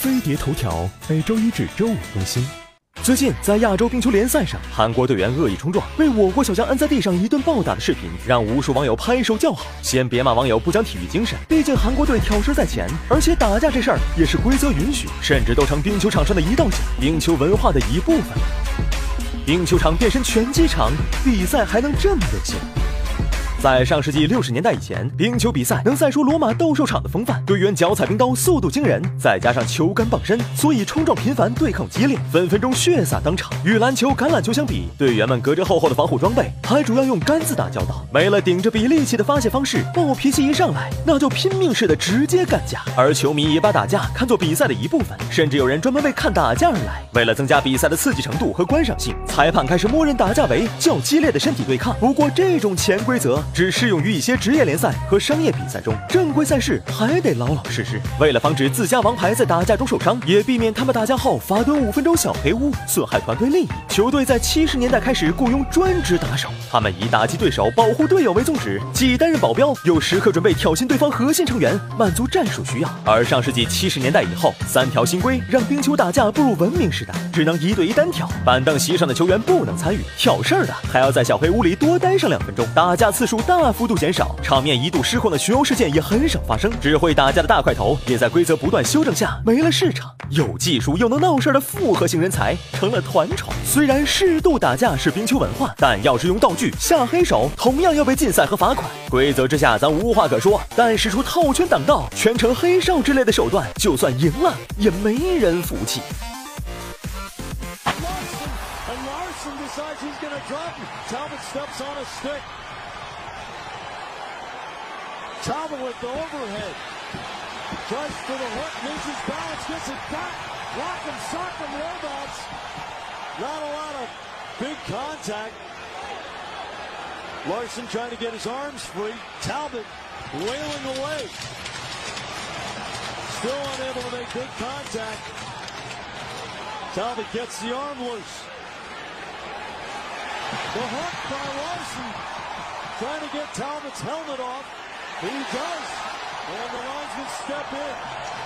飞碟头条每周一至周五更新。最近在亚洲冰球联赛上，韩国队员恶意冲撞，被我国小将按在地上一顿暴打的视频，让无数网友拍手叫好。先别骂网友不讲体育精神，毕竟韩国队挑事在前，而且打架这事儿也是规则允许，甚至都成冰球场上的一道墙，冰球文化的一部分。冰球场变身拳击场，比赛还能这么任性？在上世纪六十年代以前，冰球比赛能赛出罗马斗兽场的风范，队员脚踩冰刀，速度惊人，再加上球杆傍身，所以冲撞频繁，对抗激烈，分分钟血洒当场。与篮球、橄榄球相比，队员们隔着厚厚的防护装备，还主要用杆子打交道，没了顶着比力气的发泄方式，暴脾气一上来，那就拼命似的直接干架。而球迷也把打架看作比赛的一部分，甚至有人专门为看打架而来。为了增加比赛的刺激程度和观赏性，裁判开始默认打架为较激烈的身体对抗。不过这种潜规则。只适用于一些职业联赛和商业比赛中，正规赛事还得老老实实。为了防止自家王牌在打架中受伤，也避免他们打架后罚蹲五分钟小黑屋，损害团队利益，球队在七十年代开始雇佣专职打手，他们以打击对手、保护队友为宗旨，既担任保镖，又时刻准备挑衅对方核心成员，满足战术需要。而上世纪七十年代以后，三条新规让冰球打架步入文明时代，只能一对一单挑，板凳席上的球员不能参与，挑事儿的还要在小黑屋里多待上两分钟，打架次数。大幅度减少，场面一度失控的群殴事件也很少发生。只会打架的大块头也在规则不断修正下没了市场。有技术又能闹事的复合型人才成了团宠。虽然适度打架是冰球文化，但要是用道具下黑手，同样要被禁赛和罚款。规则之下咱无话可说，但使出套圈挡道、全程黑哨之类的手段，就算赢了也没人服气。Talbot with the overhead. Tries for the hook, loses balance, gets it back. Rock and sock and robots. Not a lot of big contact. Larson trying to get his arms free. Talbot wailing away. Still unable to make big contact. Talbot gets the arm loose. The hook by Larson. Trying to get Talbot's helmet off. He does. And the linesman step in.